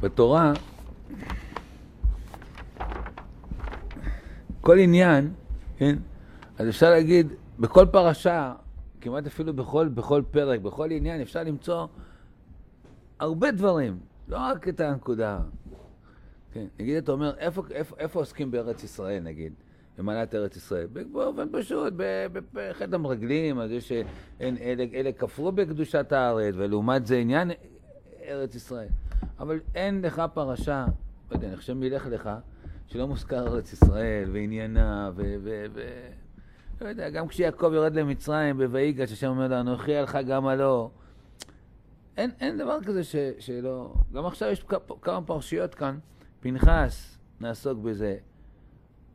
בתורה, כל עניין, כן? אז אפשר להגיד, בכל פרשה, כמעט אפילו בכל, בכל פרק, בכל עניין, אפשר למצוא הרבה דברים, לא רק את הנקודה. כן, נגיד, אתה אומר, איפה, איפה, איפה עוסקים בארץ ישראל, נגיד? במעלת ארץ ישראל. באופן פשוט, בחטא המרגלים, אז אין, אלה, אלה כפרו בקדושת הארץ, ולעומת זה עניין ארץ ישראל. אבל אין לך פרשה, לא יודע, אני חושב מילך לך, שלא מוזכר ארץ ישראל ועניינה, ו... ו, ו לא יודע, גם כשיעקב יורד למצרים בויגש, השם אומר לו, אנוכי עליך גם הלא. אין, אין דבר כזה ש, שלא... גם עכשיו יש כמה פרשיות כאן, פנחס, נעסוק בזה.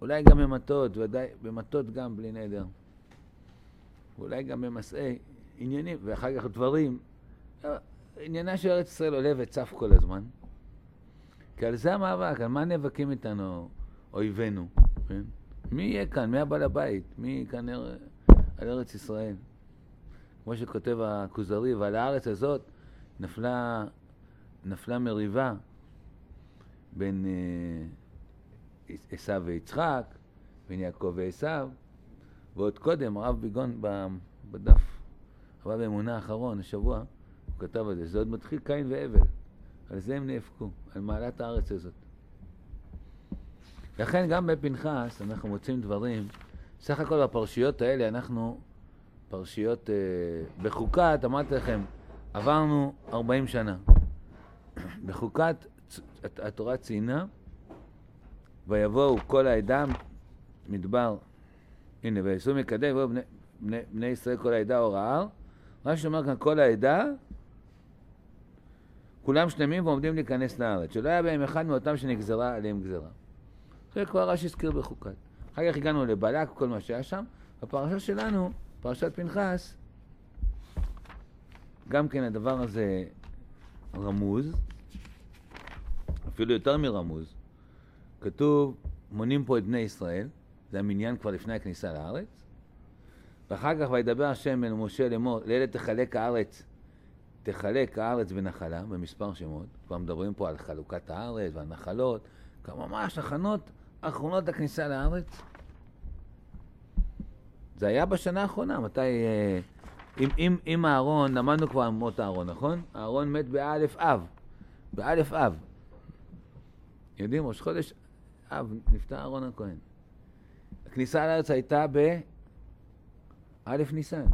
אולי גם במטות, ודאי, במטות גם בלי נדר. ואולי גם במסעי עניינים, ואחר כך דברים. עניינה של ארץ ישראל עולה וצף כל הזמן. כי על זה המאבק, על מה נאבקים איתנו אויבינו, כן? מי יהיה כאן? מי הבעל הבית? מי כאן על ארץ ישראל? כמו שכותב הכוזרי, ועל הארץ הזאת נפלה, נפלה מריבה בין אה, עשיו ויצחק, בין יעקב ועשיו, ועוד קודם, הרב ביגון בדף, הרב באמונה האחרון, השבוע, הוא כתב על זה, זה עוד מתחיל קין והבל, על זה הם נאבקו, על מעלת הארץ הזאת. לכן גם בפנחס אנחנו מוצאים דברים, סך הכל בפרשיות האלה אנחנו פרשיות, אה, בחוקת, אמרתי לכם, עברנו 40 שנה. בחוקת התורה ציינה, ויבואו כל העדה מדבר, הנה, ויעשו מקדם, ויבואו בני, בני, בני ישראל כל העדה אור ההר. מה שאומר כאן כל העדה, כולם שלמים ועומדים להיכנס לארץ, שלא היה בהם אחד מאותם שנגזרה עליהם גזרה. זה כבר רש"י הזכיר בחוקת. אחר כך הגענו לבלק, כל מה שהיה שם. בפרשה שלנו, פרשת פנחס, גם כן הדבר הזה רמוז, אפילו יותר מרמוז. כתוב, מונים פה את בני ישראל, זה המניין כבר לפני הכניסה לארץ, ואחר כך וידבר השם אל משה לאמור, לאלה תחלק הארץ, תחלק הארץ בנחלה, במספר שמות, כבר מדברים פה על חלוקת הארץ ועל נחלות, כבר ממש הכנות אחרונות הכניסה לארץ. זה היה בשנה האחרונה, מתי... אה, עם, עם, עם אהרון, למדנו כבר על מות אהרון, נכון? אהרון מת באלף אב, באלף אב. יודעים, ראש חודש אב, נפטר אהרון הכהן. הכניסה לארץ הייתה באלף ניסן.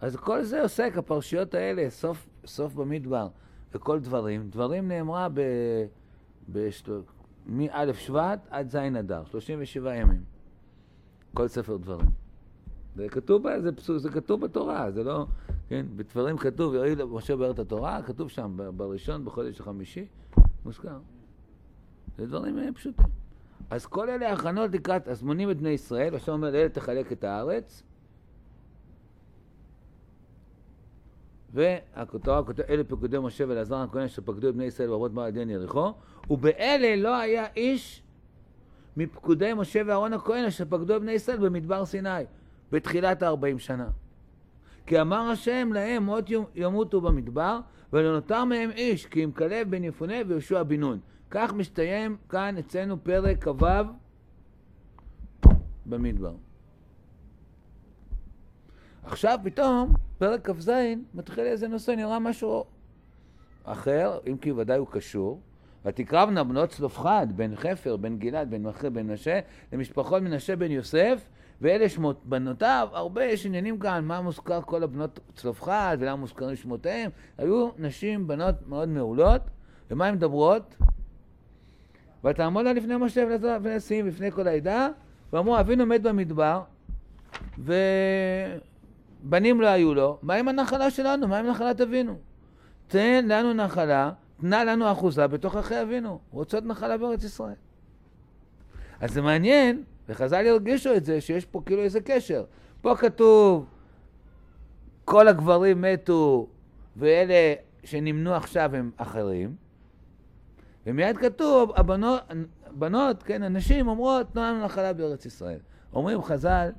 אז כל זה עוסק, הפרשיות האלה, סוף, סוף במדבר, וכל דברים, דברים נאמרה ב... בשל... מא' שבט עד ז' אדר, 37 ימים. כל ספר דברים. זה כתוב, זה, זה כתוב בתורה, זה לא, כן, בדברים כתוב, יראי משה באר את התורה, כתוב שם, בראשון, בחודש החמישי, מוזכר. זה דברים אה, פשוטים. אז כל אלה הכנות לקראת, אז מונים את בני ישראל, עכשיו אומר, לאלה תחלק את הארץ, והתורה כותב, אלה פקודי משה ואלעזר הכהן אשר פקדו את בני ישראל בעבוד מר עדן יריחו, ובאלה לא היה איש מפקודי משה ואהרון הכהן אשר פקדו את בני ישראל במדבר סיני, בתחילת הארבעים שנה. כי אמר השם להם מות ימותו במדבר, ולא נותר מהם איש, כי אם כלב בן יפונה ויהושע בן נון. כך מסתיים כאן אצלנו פרק כ"ו במדבר. עכשיו פתאום, פרק כ"ז, מתחיל איזה נושא, נראה משהו אחר, אם כי ודאי הוא קשור. ותקרבנה בנות צלופחד, בן חפר, בן גלעד, בן מכר, בן מנשה, למשפחות מנשה בן יוסף, ואלה שמות בנותיו, הרבה יש עניינים כאן, מה מוזכר כל הבנות צלופחד, ולמה מוזכרים שמותיהם. היו נשים, בנות מאוד מעולות, ומה הן מדברות? ותעמודנה לפני משה ולפני נשיאים, לפני כל העדה, ואמרו, אבינו מת במדבר, ו... בנים לא היו לו, מה עם הנחלה שלנו? מה עם נחלת אבינו? תן לנו נחלה, תנה לנו אחוזה בתוך אחי אבינו. רוצות נחלה בארץ ישראל. אז זה מעניין, וחז"ל ירגישו את זה, שיש פה כאילו איזה קשר. פה כתוב, כל הגברים מתו, ואלה שנמנו עכשיו הם אחרים. ומיד כתוב, הבנות, בנות, כן, הנשים אומרות, תנו לנו נחלה בארץ ישראל. אומרים חז"ל,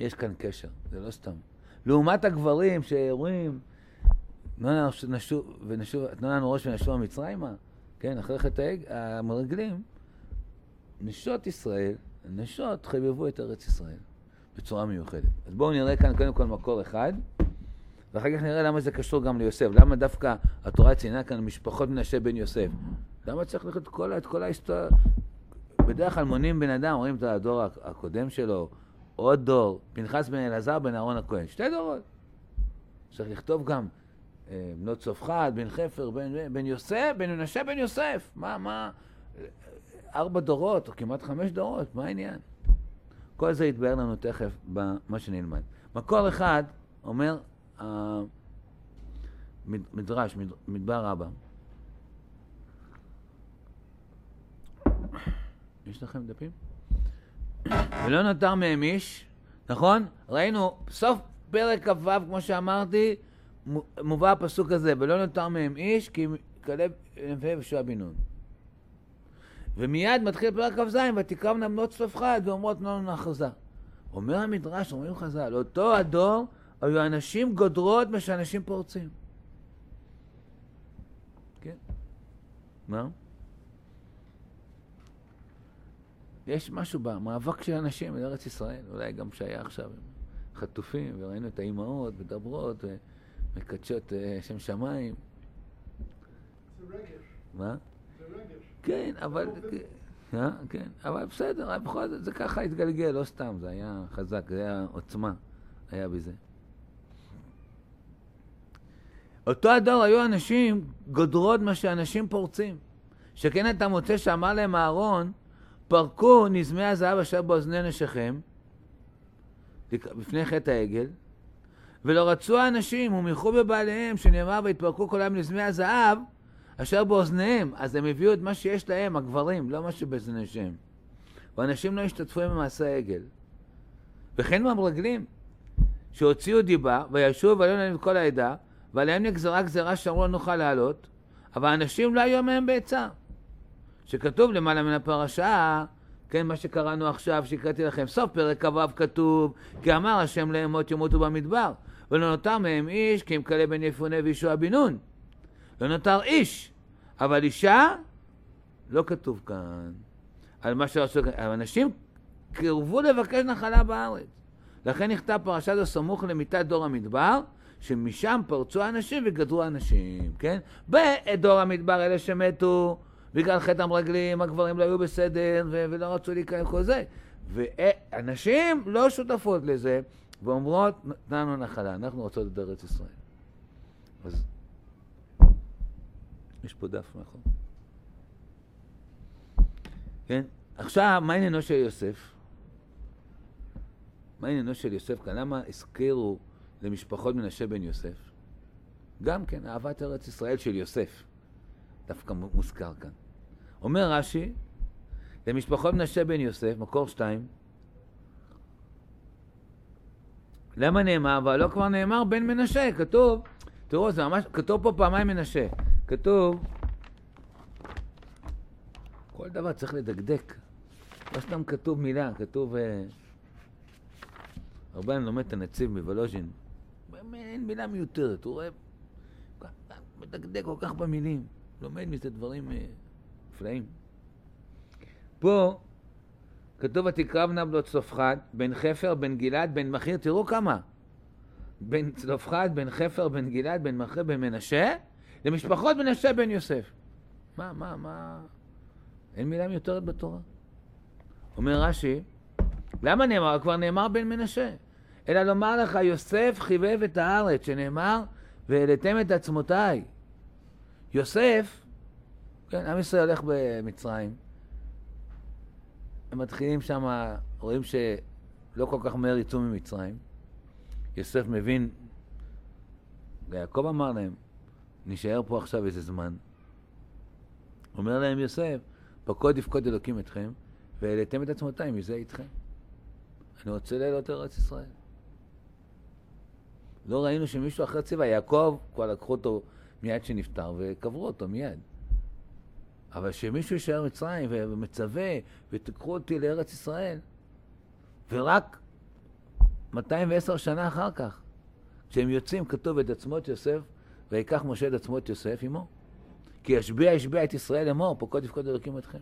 יש כאן קשר, זה לא סתם. לעומת הגברים שאומרים, ונשוב, תנו לנו ראש ונשוב מצרימה, כן, אחרי חטא המרגלים, נשות ישראל, נשות חבבו את ארץ ישראל בצורה מיוחדת. אז בואו נראה כאן קודם כל מקור אחד, ואחר כך נראה למה זה קשור גם ליוסף. למה דווקא התורה ציינה כאן משפחות מנשה בן יוסף? למה צריך ללכת את כל ההיסטוריה? בדרך כלל מונים בן אדם, רואים את הדור הקודם שלו, עוד דור, פנחס בן אלעזר בן אהרון הכהן, שתי דורות. צריך לכתוב גם אה, בנות צופחת, בן חפר, בן, בן יוסף, בן מנשה בן יוסף. מה, מה, ארבע דורות, או כמעט חמש דורות, מה העניין? כל זה יתבהר לנו תכף במה שנלמד. מקור אחד אומר, מדרש, מדבר רבה. יש לכם דפים? ולא נותר מהם איש, נכון? ראינו, סוף פרק כ"ו, כמו שאמרתי, מובא הפסוק הזה, ולא נותר מהם איש, כי כלב נפה ושוע בן נון. ומיד מתחיל פרק כ"ז, ותקרבנה בנות צלפחד ואומרות לנו נחזה. אומר המדרש, אומרים חז"ל, אותו הדור היו אנשים גודרות מה שאנשים פורצים. כן. מה? יש משהו במאבק של אנשים בארץ ישראל, אולי גם שהיה עכשיו חטופים, וראינו את האימהות מדברות ומקדשות אה, שם שמיים. זה רגש. מה? זה רגש. כן, אבל... אה, כן, אבל בסדר, בכל זאת זה ככה התגלגל, לא סתם, זה היה חזק, זה היה עוצמה, היה בזה. אותו הדור היו אנשים גודרות מה שאנשים פורצים. שכן אתה מוצא שאמר להם אהרון, פרקו נזמי הזהב אשר באוזני נשיכם, בפני חטא העגל, ולא רצו האנשים ומיכו בבעליהם, שנאמר ויתפרקו כולם נזמי הזהב, אשר באוזניהם, אז הם הביאו את מה שיש להם, הגברים, לא מה שבאוזניהם. ואנשים לא השתתפו במעשה העגל. וכן במרגלים, שהוציאו דיבה, וישוב ועלינו להם את כל העדה, ועליהם נגזרה גזרה שאמרו לא נוכל לעלות, אבל אנשים לא היו מהם בעצה. שכתוב למעלה מן הפרשה, כן, מה שקראנו עכשיו, שהקראתי לכם, סוף פרק כ"ו כתוב, כי אמר השם להם מות ימותו במדבר, ולא נותר מהם איש, כי אם כלה בן יפונה וישוע בן נון. לא נותר איש, אבל אישה, לא כתוב כאן על מה שעשו, אנשים קרבו לבקש נחלה בארץ. לכן נכתב פרשת הסמוך למיתת דור המדבר, שמשם פרצו האנשים וגדרו האנשים, כן? בדור המדבר אלה שמתו בגלל חטא המרגלים, הגברים לא היו בסדר ו- ולא רצו להיכנס כל זה. ואנשים לא שותפות לזה, ואומרות, נתנו נחלה, אנחנו רוצות את ארץ ישראל. אז יש פה דף נכון. כן? עכשיו, מה עניינו של יוסף? מה עניינו של יוסף כאן? למה הזכירו למשפחות מנשה בן יוסף? גם כן, אהבת ארץ ישראל של יוסף. דווקא מוזכר כאן. אומר רש"י, למשפחות מנשה בן יוסף, מקור שתיים, למה נאמר? אבל לא כבר נאמר בן מנשה, כתוב, תראו, זה ממש, כתוב פה פעמיים מנשה. כתוב, כל דבר צריך לדקדק. לא סתם כתוב מילה, כתוב... אה, הרבה אני לומד את הנציב מוולוז'ין. אין מילה מיותרת, הוא רואה... מדקדק כל כך במילים. לומד מזה דברים אה, נפלאים. פה כתוב ותקרבנה בנות צלופחד, בן חפר, בן גלעד, בן מכיר, תראו כמה. בן צלופחד, בן חפר, בן גלעד, בן מכיר, בן מנשה, למשפחות מנשה בן יוסף. מה, מה, מה? אין מילה מיותרת בתורה. אומר רש"י, למה נאמר? כבר נאמר בן מנשה. אלא לומר לך, יוסף חיבב את הארץ, שנאמר, והעליתם את עצמותיי. יוסף, כן, עם ישראל הולך במצרים, הם מתחילים שם, רואים שלא כל כך מהר יצאו ממצרים. יוסף מבין, ויעקב אמר להם, נשאר פה עכשיו איזה זמן. אומר להם יוסף, פקוד יפקוד אלוקים אתכם, והעליתם את עצמותיי מזה איתכם. אני רוצה לעלות ארץ ישראל. לא ראינו שמישהו אחרי צבע, יעקב, כבר לקחו אותו מיד שנפטר וקברו אותו מיד. אבל שמישהו יישאר מצרים ומצווה, ותיקחו אותי לארץ ישראל, ורק 210 שנה אחר כך, כשהם יוצאים, כתוב את עצמות יוסף ויקח משה את עצמו את יוסף עמו. כי ישביע ישביע את ישראל לאמור, פוקוד יפקוד אלוקים אתכם.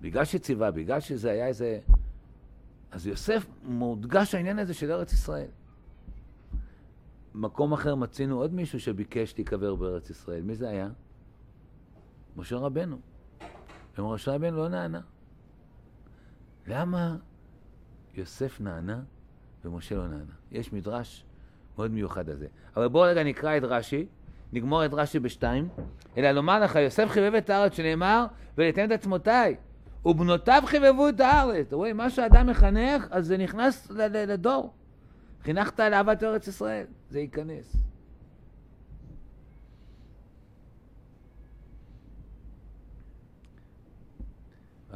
בגלל שציווה, בגלל שזה היה איזה... אז יוסף מודגש העניין הזה של ארץ ישראל. מקום אחר מצינו עוד מישהו שביקש להיקבר בארץ ישראל. מי זה היה? משה רבנו. ומשה רבנו לא נענה. למה יוסף נענה ומשה לא נענה? יש מדרש מאוד מיוחד על זה. אבל בואו רגע נקרא את רש"י, נגמור את רש"י בשתיים, אלא לומר לך, יוסף חיבב את הארץ שנאמר, וליתן את עצמותיי, ובנותיו חיבבו את הארץ. אתה רואה, מה שאדם מחנך, אז זה נכנס לדור. חינכת על אהבת ארץ ישראל, זה ייכנס.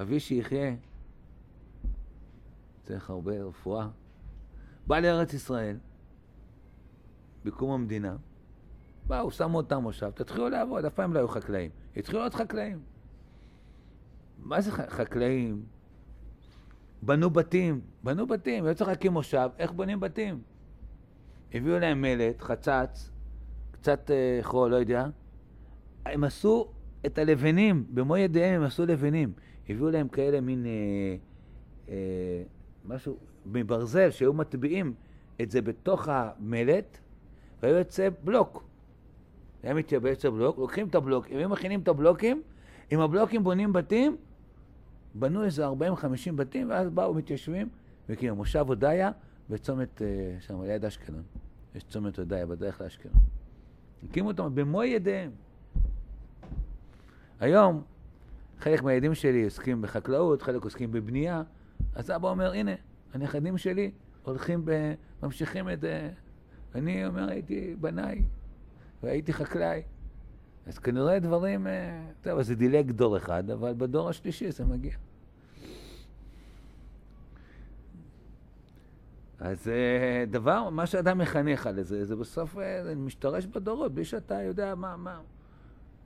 אבי שיחיה, צריך הרבה רפואה, בא לארץ ישראל, בקום המדינה, באו, שמו אותם מושב, תתחילו לעבוד, אף פעם לא היו חקלאים. התחילו להיות חקלאים. מה זה חקלאים? בנו בתים, בנו בתים, לא צריך להקים מושב, איך בונים בתים? הביאו להם מלט, חצץ, קצת אה, חול, לא יודע. הם עשו את הלבנים, במו ידיהם הם עשו לבנים. הביאו להם כאלה מין אה, אה, משהו מברזל, שהיו מטביעים את זה בתוך המלט, והיו יוצא בלוק. היה מתייבש הבלוק, לוקחים את הבלוק, אם הם מכינים את הבלוקים, עם הבלוקים בונים בתים, בנו איזה 40-50 בתים, ואז באו מתיישבים, וכאילו מושב הודיה וצומת אה, שם, ליד אשקלון. יש צומת הודיה בדרך לאשקלון. הקימו אותם במו ידיהם. היום, חלק מהילדים שלי עוסקים בחקלאות, חלק עוסקים בבנייה, אז אבא אומר, הנה, הנכדים שלי הולכים, ב... ממשיכים את. אני אומר, הייתי בניי, והייתי חקלאי. אז כנראה דברים, אה, טוב, זה דילג דור אחד, אבל בדור השלישי זה מגיע. אז אה, דבר, מה שאדם מחנך על זה, זה בסוף אה, זה משתרש בדורות, בלי שאתה יודע מה, מה.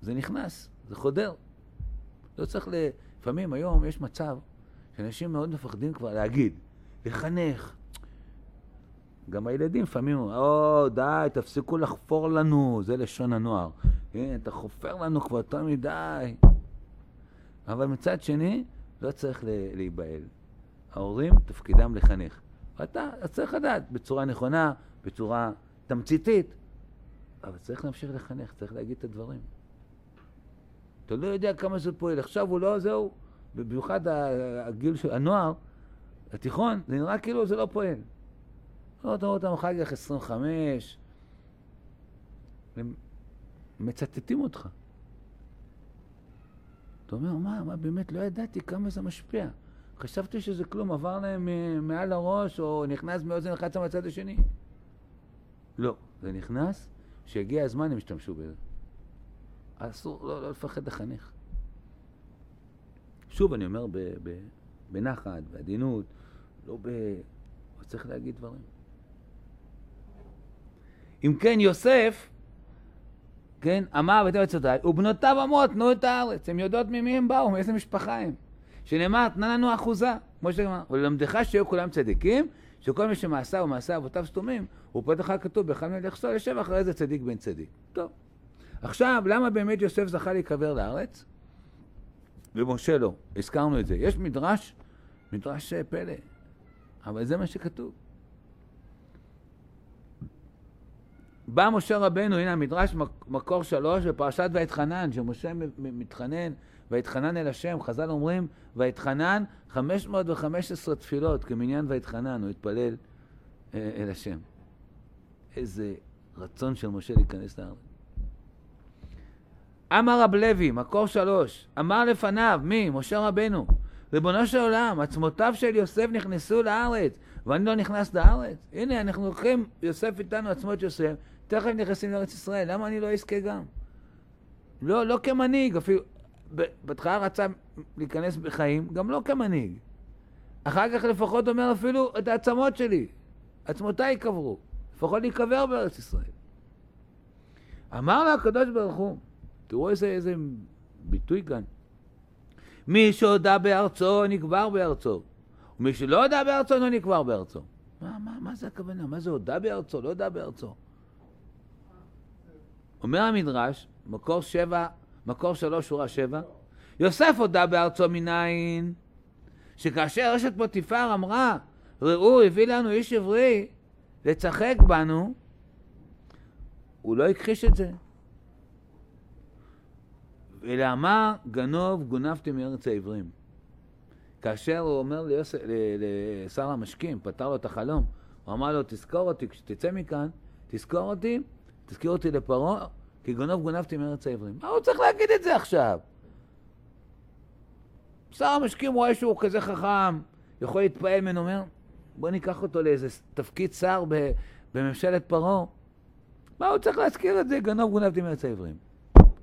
זה נכנס, זה חודר. לא צריך ל... לפעמים היום יש מצב שאנשים מאוד מפחדים כבר להגיד, לחנך, גם הילדים לפעמים, או, די, תפסיקו לחפור לנו, זה לשון הנוער. כן, אתה חופר לנו כבר יותר מדי. אבל מצד שני, לא צריך להיבהל. ההורים, תפקידם לחנך. ואתה צריך לדעת בצורה נכונה, בצורה תמציתית, אבל צריך להמשיך לחנך, צריך להגיד את הדברים. אתה לא יודע כמה זה פועל. עכשיו הוא לא, זהו, במיוחד הגיל של הנוער, התיכון, זה נראה כאילו זה לא פועל. לא, אתה רואה אותם אחר כך 25, הם מצטטים אותך. אתה אומר, מה, מה, באמת לא ידעתי כמה זה משפיע. חשבתי שזה כלום, עבר להם מעל הראש, או נכנס מאוזן אחת מהצד השני. לא, זה נכנס, כשהגיע הזמן הם השתמשו בזה. אסור לא, לא לפחד לחנך. שוב, אני אומר ב, ב, בנחת, בעדינות, לא ב... צריך להגיד דברים. אם כן, יוסף, כן, אמר ותן עצותיי, ובנותיו אמות, תנו את הארץ. הן יודעות ממי הם באו, מאיזה משפחה הם. שנאמר, תנה לנו אחוזה, כמו שאמר, וללמדך שיהיו כולם צדיקים, שכל מי שמעשיו ומעשה אבותיו סתומים, הוא לך כתוב, באחד מלך סול, יושב אחרי זה צדיק בן צדיק. טוב. עכשיו, למה באמת יוסף זכה להיקבר לארץ? ומשה לא. הזכרנו את זה. יש מדרש, מדרש פלא, אבל זה מה שכתוב. בא משה רבנו, הנה המדרש מקור שלוש בפרשת ויתחנן, שמשה מתחנן, ויתחנן אל השם, חז"ל אומרים, ויתחנן 515 תפילות, כמניין ויתחנן, הוא התפלל אה, אל השם. איזה רצון של משה להיכנס לארץ. אמר רב לוי, מקור שלוש, אמר לפניו, מי? משה רבנו, ריבונו של עולם, עצמותיו של יוסף נכנסו לארץ, ואני לא נכנס לארץ? הנה, אנחנו לוקחים יוסף איתנו, עצמות יוסף, תכף נכנסים לארץ ישראל, למה אני לא אזכה גם? לא, לא כמנהיג, אפילו, בהתחלה רצה להיכנס בחיים, גם לא כמנהיג. אחר כך לפחות אומר אפילו את העצמות שלי, עצמותיי ייקברו, לפחות להיקבר בארץ ישראל. אמר לו הקדוש ברוך הוא, תראו איזה, איזה ביטוי כאן. מי שהודה בארצו נקבר בארצו, ומי שלא הודה בארצו לא נקבר בארצו. מה, מה, מה זה הכוונה? מה זה הודה בארצו? לא הודה בארצו. אומר המדרש, מקור שבע, מקור שלוש, שורה שבע, יוסף הודה בארצו מניין, שכאשר אשת פוטיפר אמרה, ראו, הביא לנו איש עברי לצחק בנו, הוא לא הכחיש את זה. אלא אמר, גנוב, גונבתי מארץ העברים. כאשר הוא אומר לשר המשקים, פתר לו את החלום, הוא אמר לו, תזכור אותי, כשתצא מכאן, תזכור אותי, תזכיר אותי לפרעה, כי גונב גונבתי מארץ העברים. מה הוא צריך להגיד את זה עכשיו? שר המשקים רואה שהוא כזה חכם, יכול להתפעל ממנו, אומר, בוא ניקח אותו לאיזה תפקיד שר בממשלת פרעה. מה הוא צריך להזכיר את זה? גנוב גונבתי מארץ העברים.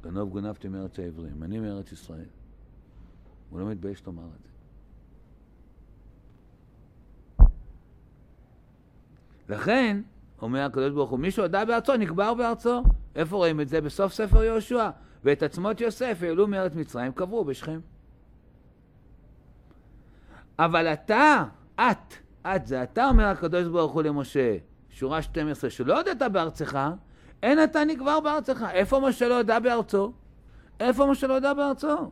גנוב גונבתי מארץ העברים, אני מארץ ישראל. הוא לא מתבייש לומר את זה. לכן, אומר הקדוש ברוך הוא, מי שהודה בארצו נקבר בארצו. איפה רואים את זה? בסוף ספר יהושע. ואת עצמות יוסף העלו מארץ מצרים, קברו בשכם. אבל אתה, את, את זה אתה, אומר הקדוש ברוך הוא למשה, שורה 12, שלא הודית בארצך, אין אתה נקבר בארצך. איפה משה לא הודה בארצו? איפה משה לא הודה בארצו?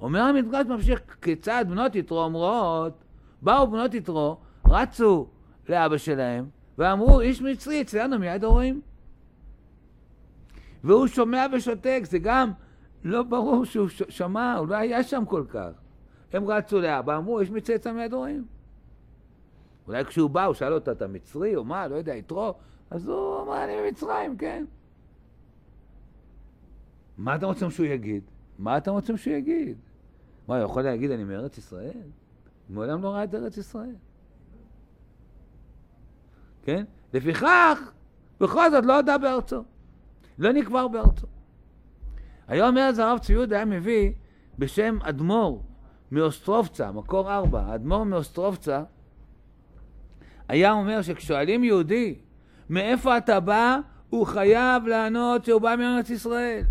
אומר המדרש ממשיך, כיצד בנות יתרו אומרות, באו בנות יתרו, רצו לאבא שלהם, ואמרו, איש מצרי אצלנו מיד הרועים. והוא שומע ושותק, זה גם לא ברור שהוא ש- שמע, הוא לא היה שם כל כך. הם רצו לאבא, אמרו, יש מצרי אצלנו מיד הרועים. אולי כשהוא בא, הוא שאל אותה, אתה מצרי או מה, לא יודע, יתרו? אז הוא אמר, אני ממצרים, כן. מה אתם רוצים שהוא יגיד? מה אתם רוצים שהוא יגיד? מה, הוא יכול להגיד, אני מארץ ישראל? מעולם לא ראה את ארץ ישראל. כן? לפיכך, בכל זאת לא הודה בארצו. לא נקבר בארצו. היום זה הרב צבי יהודה היה מביא בשם אדמו"ר מאוסטרובצה, מקור ארבע, אדמו"ר מאוסטרובצה, היה אומר שכשואלים יהודי מאיפה אתה בא, הוא חייב לענות שהוא בא מארץ ישראל.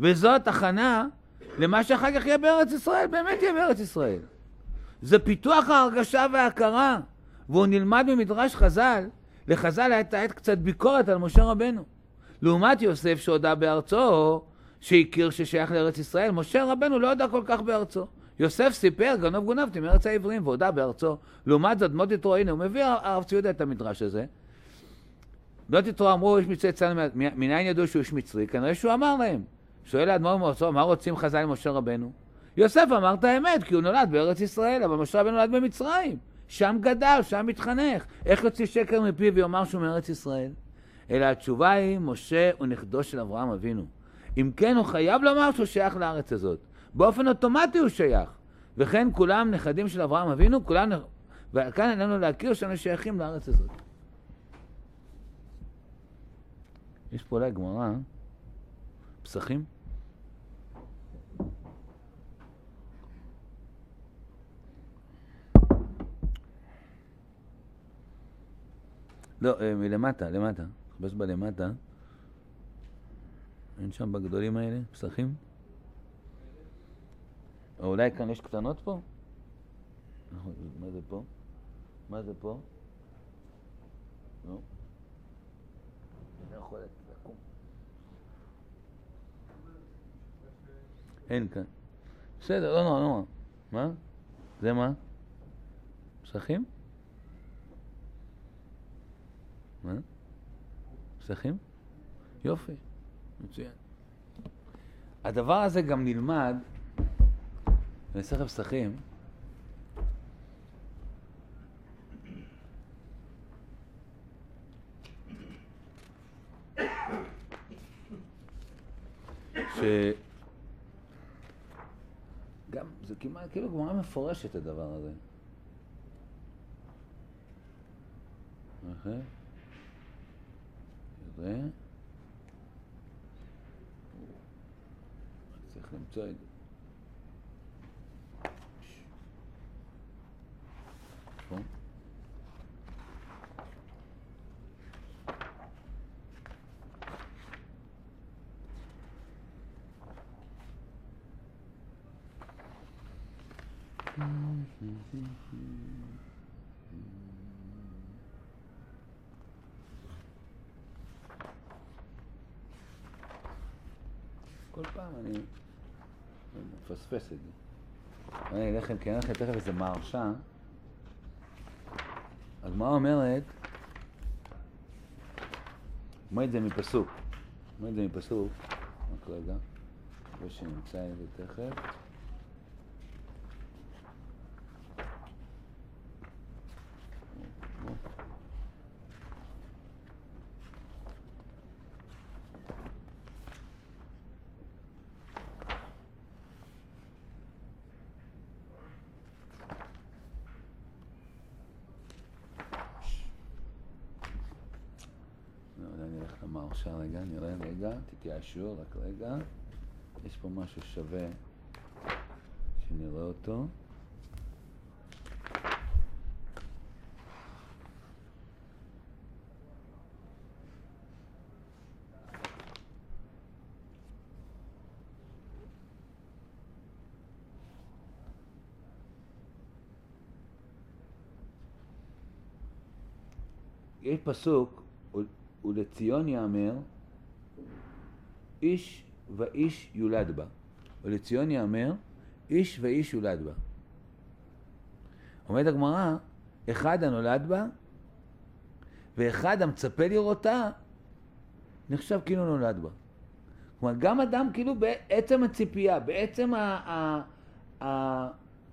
וזאת הכנה למה שאחר כך יהיה בארץ ישראל, באמת יהיה בארץ ישראל. זה פיתוח ההרגשה וההכרה, והוא נלמד ממדרש חז"ל, לחז"ל הייתה עת קצת ביקורת על משה רבנו. לעומת יוסף שהודה בארצו, שהכיר ששייך לארץ ישראל, משה רבנו לא הודה כל כך בארצו. יוסף סיפר, גנוב גונבתי מארץ העברים, והודה בארצו. לעומת זאת, בנות יתרו, הנה, הוא מביא הרב צבי יהודה את המדרש הזה. בנות יתרו אמרו, יש מצרי אצלנו, מניין ידעו שהוא איש מצרי? כנראה שהוא אמר להם. שואל האדמו"ר מארצו, מה רוצים חז"ל עם משה רבנו? יוסף אמר את האמת, כי הוא נולד בארץ ישראל, אבל משה רבנו נולד במצרים. שם גדל, שם מתחנך. איך יוציא שקר מפיו ויאמר שהוא מארץ ישראל? אלא התשובה היא, משה הוא נכדו של אברהם אבינו. אם כן, הוא חייב לומר שהוא שייך לארץ הזאת. באופן אוטומטי הוא שייך. וכן כולם נכדים של אברהם אבינו, כולם... וכאן עלינו להכיר שאנו שייכים לארץ הזאת. יש פה אולי גמרא, פסחים? לא, אה, מלמטה, למטה. חפש בלמטה. אין שם בגדולים האלה, פסחים? או אולי כאן יש קטנות פה? נכון, מה זה פה? מה זה פה? לא. אני לא יכול אין כאן. בסדר, לא נורא, לא נורא. מה? זה מה? פסחים? מה? פסחים? יופי, מצוין. הדבר הזה גם נלמד במסכת פסחים. ש... גם, זה כמעט, כאילו גמרא מפורשת הדבר הזה. אוקיי? זה. צריך למצוא את זה. פעם אני מפספס את זה. אני אלך, כי אין לכם תכף איזה מהרשה. הגמרא אומרת, אומרת זה מפסוק. אומרת זה מפסוק, רק רגע, ושנמצא את זה תכף. לא יודע, למהרשה רגע, נראה רגע, תתייאשו, רק רגע. יש פה משהו שווה שנראה אותו. יש פסוק, "ול- ולציון יאמר, איש ואיש יולד בה. ולציון יאמר, איש ואיש יולד בה. אומרת הגמרא, אחד הנולד בה, ואחד המצפה לראותה, נחשב כאילו נולד בה. כלומר, גם אדם כאילו בעצם הציפייה, בעצם ה- ה- ה-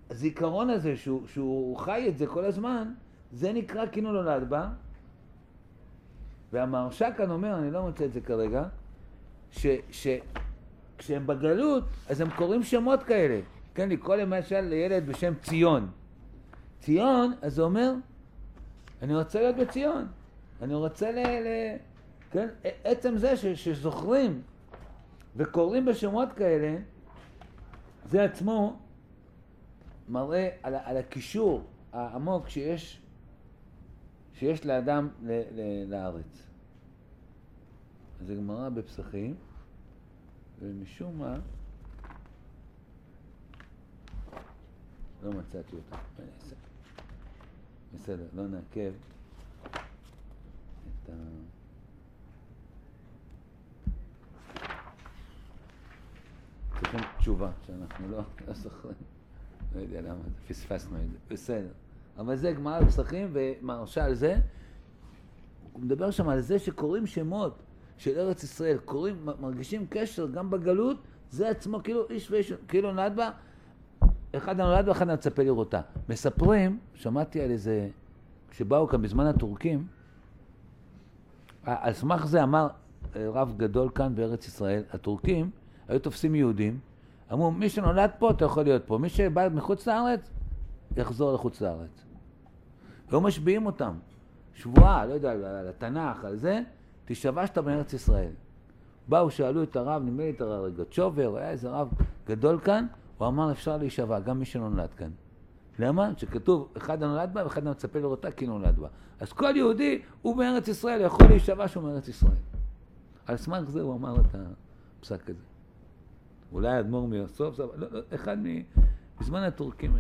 הזיכרון הזה שהוא, שהוא חי את זה כל הזמן, זה נקרא כאילו נולד בה. והמהרש"א כאן אומר, אני לא מוצא את זה כרגע, שכשהם בגלות, אז הם קוראים שמות כאלה. כן, לקרוא למשל לילד בשם ציון. ציון, אז זה אומר, אני רוצה להיות בציון. אני רוצה ל... ל כן, עצם זה ש, שזוכרים וקוראים בשמות כאלה, זה עצמו מראה על, על הקישור העמוק שיש, שיש לאדם ל, ל, לארץ. זה גמרא בפסחים, ומשום מה לא מצאתי אותה. מה? בסדר, לא נעכב את ה... צריכים תשובה שאנחנו לא, לא זוכרים. לא יודע למה, פספסנו את זה. בסדר. אבל זה גמרא בפסחים ומרשה על זה. הוא מדבר שם על זה שקוראים שמות של ארץ ישראל, קוראים, מרגישים קשר גם בגלות, זה עצמו כאילו איש ואיש, כאילו נולד בה, אחד הנולד בה, אחד המצפה לראותה. מספרים, שמעתי על איזה, כשבאו כאן בזמן הטורקים, על סמך זה אמר אה, רב גדול כאן בארץ ישראל, הטורקים היו תופסים יהודים, אמרו, מי שנולד פה, אתה יכול להיות פה. מי שבא מחוץ לארץ, יחזור לחוץ לארץ. והיו משביעים אותם. שבועה, לא יודע, על התנ"ך, על זה, שאתה בארץ ישראל. באו, שאלו את הרב, נדמה לי את הרב גצ'ובר, היה איזה רב גדול כאן, הוא אמר, אפשר להישבע, גם מי שנולד כאן. למה? שכתוב, אחד הנולד בה ואחד המצפה לראותה כי נולד בה. אז כל יהודי, הוא בארץ ישראל, יכול להישבע שהוא מארץ ישראל. על סמך זה הוא אמר את הפסק הזה. אולי האדמו"ר מיוסוף, לא, לא, אחד מ... בזמן הטורקים.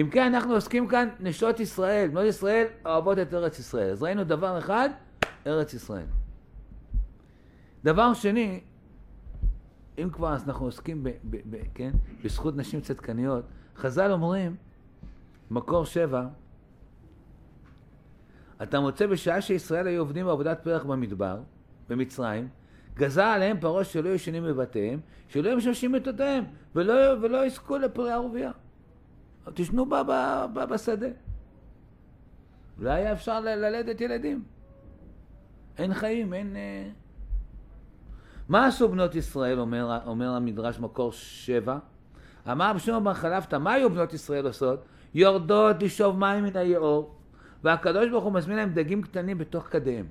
אם כן, אנחנו עוסקים כאן נשות ישראל. בנות ישראל אוהבות את ארץ ישראל. אז ראינו דבר אחד, ארץ ישראל. דבר שני, אם כבר אז אנחנו עוסקים ב, ב, ב, כן, בזכות נשים צדקניות, חז"ל אומרים, מקור שבע, אתה מוצא בשעה שישראל היו עובדים בעבודת פרח במדבר, במצרים, גזר עליהם פרעה שלא ישנים בבתיהם, שלא ימששים מיטותיהם, ולא, ולא יזכו לפרי ערבייה. תשנו בשדה. לא היה אפשר ללדת ילדים. אין חיים, אין... אה... מה עשו בנות ישראל, אומר, אומר המדרש מקור שבע? אמר רב שמעון בר חלפתא, מה היו בנות ישראל עושות? יורדות לשאוב מים מן היאור, והקדוש ברוך הוא מזמין להם דגים קטנים בתוך כדיהם.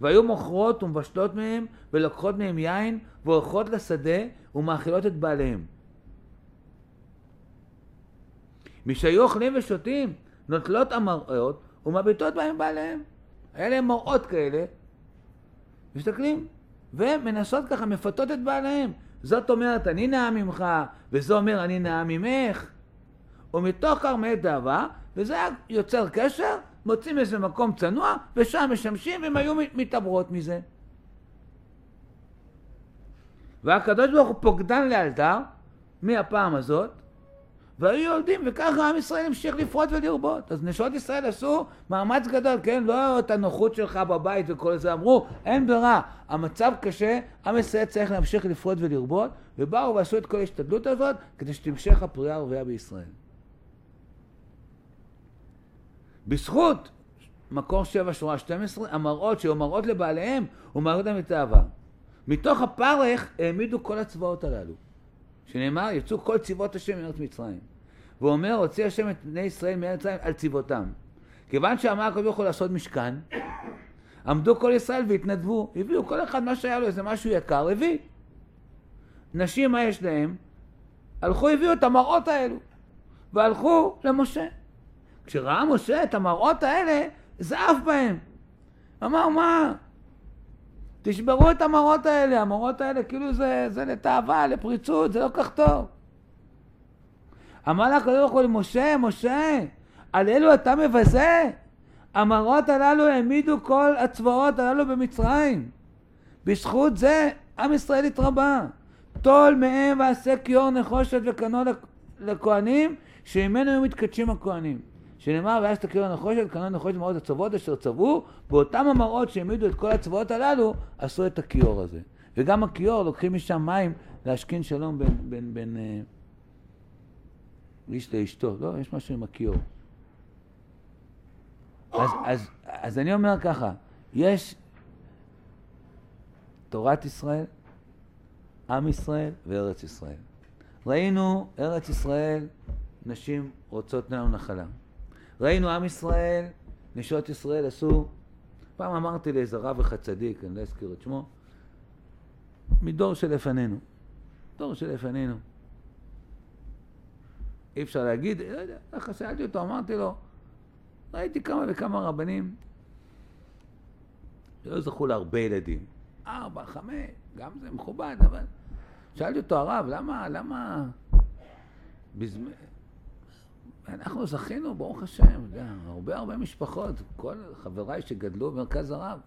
והיו מוכרות ומבשלות מהם, ולוקחות מהם יין, והולכות לשדה, ומאכילות את בעליהם. משהיו אוכלים ושותים, נוטלות המראות, ומביטות בהם בעליהם. היה להם מראות כאלה, מסתכלים, ומנסות ככה, מפתות את בעליהם. זאת אומרת, אני נאה ממך, וזה אומר, אני נאה ממך. ומתוך כרמי דאבה, וזה היה יוצר קשר, מוצאים איזה מקום צנוע, ושם משמשים, והם היו מתעברות מזה. והקדוש ברוך הוא פוקדן לאלתר, מהפעם הזאת, והיו יולדים, וככה עם ישראל המשיך לפרוט ולרבות. אז נשות ישראל עשו מאמץ גדול, כן? לא את הנוחות שלך בבית וכל זה, אמרו, אין ברירה, המצב קשה, עם ישראל צריך להמשיך לפרוט ולרבות, ובאו ועשו את כל ההשתדלות הזאת, כדי שתמשך הפריאה הרבייה בישראל. בזכות מקור 7 שורה 12, המראות שהיו מראות לבעליהם ומראות להם את האהבה. מתוך הפרך העמידו כל הצבאות הללו. שנאמר, יצאו כל צבאות השם מארץ מצרים. והוא אומר, הוציא השם את בני ישראל מארץ מצרים על צבאותם. כיוון שאמר הקדוש ברוך הוא לעשות משכן, עמדו כל ישראל והתנדבו, הביאו כל אחד מה שהיה לו איזה משהו יקר, הביא. נשים, מה יש להם? הלכו, הביאו את המראות האלו, והלכו למשה. כשראה משה את המראות האלה, זעף בהם. אמר, מה? תשברו את המראות האלה, המראות האלה כאילו זה, זה לתאווה, לפריצות, זה לא כך טוב. אמר הקדוש ברוך למשה, משה, על אלו אתה מבזה? המראות הללו העמידו כל הצבאות הללו במצרים. בזכות זה עם ישראל התרבה. טול מהם ועשה כיור נחושת וקנו לכהנים, שממנו היו מתקדשים הכהנים. שנאמר, ואז תכירו הנחושת, קנו נחושת מראות הצבאות אשר צבעו, באותם המראות שהעמידו את כל הצבאות הללו, עשו את הכיור הזה. וגם הכיור, לוקחים משם מים להשכין שלום בין, בין, בין אה, איש לאשתו. לא, יש משהו עם הכיור. אז, אז, אז אני אומר ככה, יש תורת ישראל, עם ישראל וארץ ישראל. ראינו ארץ ישראל, נשים רוצות לנו נחלה. ראינו עם ישראל, נשות ישראל עשו, פעם אמרתי לאיזה רב אחד צדיק, אני לא אזכיר את שמו, מדור שלפנינו. דור שלפנינו. אי אפשר להגיד, לא יודע, ככה שאלתי אותו, אמרתי לו, ראיתי כמה וכמה רבנים שלא זכו להרבה ילדים. ארבע, חמש, גם זה מכובד, אבל... שאלתי אותו, הרב, למה, למה... בזמן... אנחנו זכינו, ברוך השם, הרבה הרבה משפחות, כל חבריי שגדלו במרכז הרב,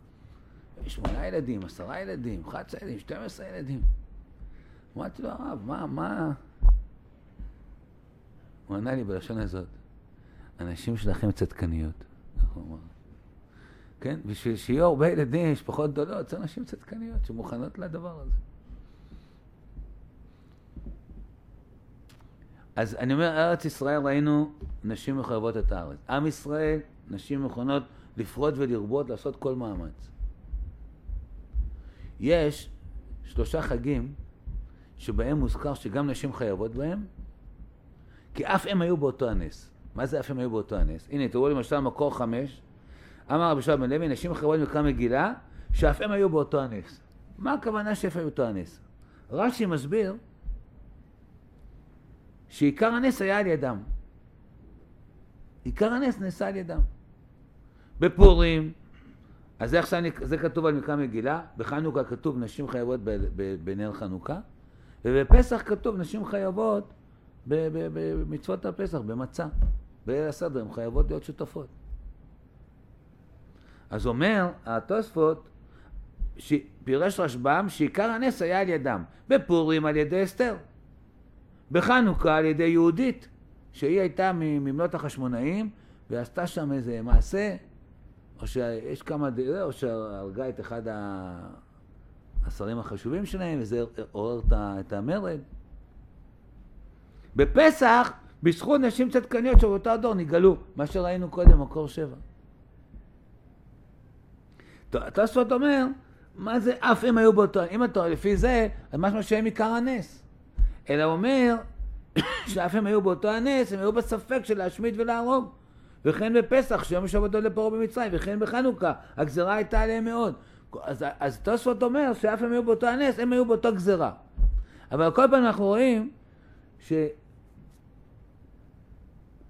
שמונה ילדים, עשרה ילדים, 11 ילדים, 12 ילדים. אמרתי לו, הרב, מה, מה... הוא ענה לי בלשון הזאת, הנשים שלכם צדקניות. כן? בשביל שיהיו הרבה ילדים, משפחות גדולות, צריך נשים צדקניות שמוכנות לדבר הזה. אז אני אומר, ארץ ישראל ראינו נשים מחויבות את הארץ. עם ישראל, נשים מוכנות לפרוט ולרבות, לעשות כל מאמץ. יש שלושה חגים שבהם מוזכר שגם נשים חייבות בהם, כי אף הם היו באותו הנס. מה זה אף הם היו באותו הנס? הנה, תראו למשל מקור חמש, אמר רבי שלום בן לוי, נשים חייבות מקרא מגילה, שאף הם היו באותו הנס. מה הכוונה שאף היו באותו הנס? רש"י מסביר שעיקר הנס היה על ידם. עיקר הנס נעשה על ידם. בפורים, אז זה עכשיו, זה כתוב על מקרא מגילה, בחנוכה כתוב נשים חייבות בנר חנוכה, ובפסח כתוב נשים חייבות במצוות הפסח, במצה. בליל הסדר הן חייבות להיות שותפות. אז אומר התוספות, פירש רשב"ם שעיקר הנס היה על ידם, בפורים על ידי אסתר. בחנוכה על ידי יהודית, שהיא הייתה מממלות החשמונאים, ועשתה שם איזה מעשה, או שיש כמה, או שהרגה את אחד השרים החשובים שלהם, וזה עורר את המרד. בפסח, בזכות נשים צדקניות של אותו הדור, נגאלו, מה שראינו קודם, מקור שבע. התוספות אומר, מה זה אף הם היו באותו, אם אתה לפי זה, אז משמע שהם עיקר הנס. אלא אומר שאף הם היו באותו הנס, הם היו בספק של להשמיד ולהרוג. וכן בפסח, שיום שבתו לפרעה במצרים, וכן בחנוכה, הגזרה הייתה עליהם מאוד. אז, אז תוספות אומר שאף הם היו באותו הנס, הם היו באותו גזרה. אבל כל פעם אנחנו רואים שאם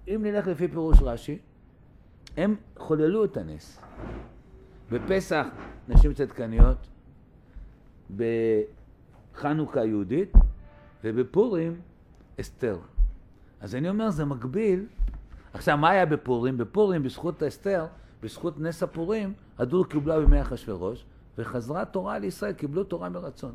נלך לפי פירוש רש"י, הם חוללו את הנס. בפסח נשים צדקניות, בחנוכה יהודית, ובפורים אסתר. אז אני אומר, זה מקביל. עכשיו, מה היה בפורים? בפורים, בזכות אסתר, בזכות נס הפורים, הדור קיבלה בימי אחשורוש, וחזרה תורה לישראל, קיבלו תורה מרצון.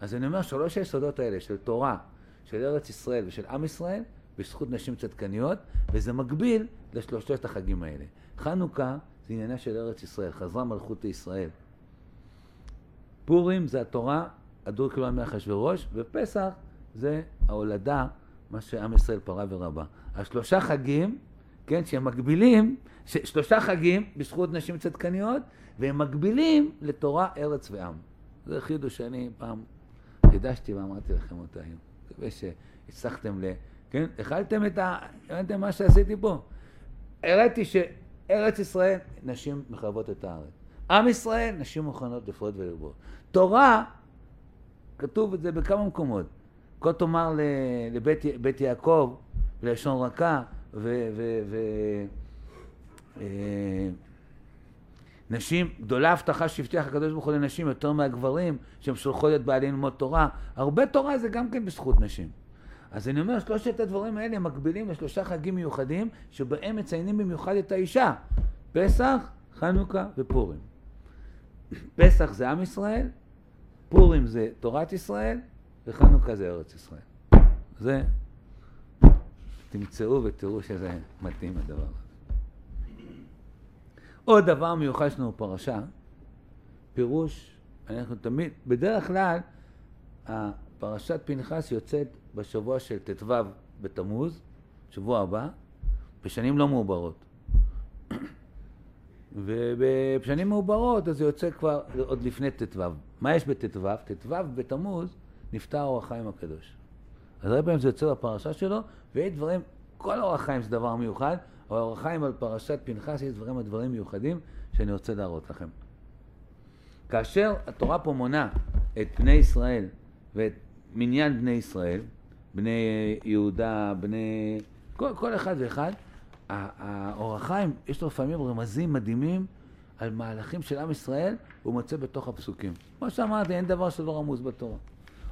אז אני אומר, שלוש היסודות האלה של תורה, של ארץ ישראל ושל עם ישראל, בזכות נשים צדקניות, וזה מקביל לשלושת החגים האלה. חנוכה זה עניינה של ארץ ישראל, חזרה מלכות לישראל. פורים זה התורה, הדור כאילו מאחשוורוש, ופסח זה ההולדה, מה שעם ישראל פרה ורבה. השלושה חגים, כן, שהם מקבילים, ש- שלושה חגים בזכות נשים צדקניות, והם מקבילים לתורה, ארץ ועם. זה חידוש שאני פעם חידשתי ואמרתי לכם אותו היום. מקווה שהצלחתם ל... כן? אכלתם את ה... הבנתם מה שעשיתי פה? הראיתי שארץ ישראל, נשים מחרבות את הארץ. עם ישראל, נשים מוכנות לפרוט ולרבות. תורה, כתוב את זה בכמה מקומות. כה תאמר לבית בית יעקב, בלשון רכה, ו... ו, ו אה, גדולה הבטחה שהבטיח הקדוש ברוך הוא לנשים יותר מהגברים, שהם שולחו את בעלי ללמוד תורה. הרבה תורה זה גם כן בזכות נשים. אז אני אומר, שלושת הדברים האלה מקבילים לשלושה חגים מיוחדים, שבהם מציינים במיוחד את האישה. פסח, חנוכה ופורים. פסח זה עם ישראל, פורים זה תורת ישראל, וחנוכה זה ארץ ישראל. זה, תמצאו ותראו שזה מתאים הדבר הזה. עוד דבר מיוחד שלנו בפרשה, פירוש, אנחנו תמיד, בדרך כלל, פרשת פנחס יוצאת בשבוע של ט"ו בתמוז, שבוע הבא, בשנים לא מעוברות. ובשנים מעוברות אז זה יוצא כבר עוד לפני ט"ו. מה יש בט"ו? ט"ו בתמוז נפטר אור החיים הקדוש. אז הרבה פעמים זה יוצא בפרשה שלו, ויש דברים, כל אור החיים זה דבר מיוחד, אבל אור החיים על פרשת פנחס יש דברים על דברים מיוחדים שאני רוצה להראות לכם. כאשר התורה פה מונה את בני ישראל ואת מניין בני ישראל, בני יהודה, בני... כל, כל אחד ואחד, האור החיים, יש לו לפעמים רמזים מדהימים על מהלכים של עם ישראל, הוא מוצא בתוך הפסוקים. כמו שאמרתי, אין דבר שלא רמוז בתורה.